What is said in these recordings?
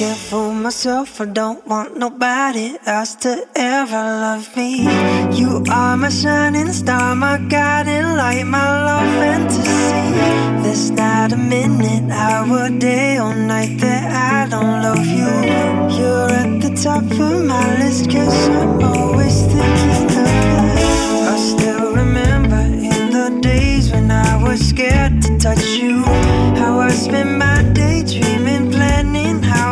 Myself, I don't want nobody else to ever love me. You are my shining star, my guiding light, my love fantasy. There's not a minute, hour, day, or night that I don't love you. You're at the top of my list, cause I'm always thinking of you. I still remember in the days when I was scared to touch you. How I spent my day dreaming, planning how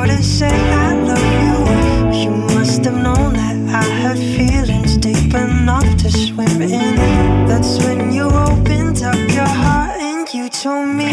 to say I love you. You must have known that I had feelings deep enough to swim in. That's when you opened up your heart and you told me,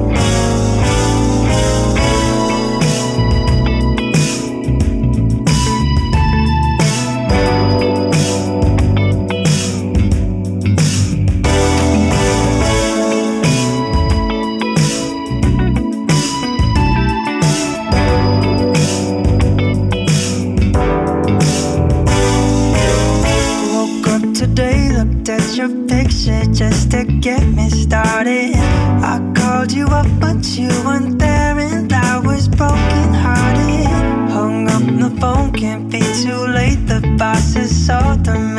Called you up, but you weren't there, and I was broken hearted. Hung up the phone, can't be too late. The boss is so demanding.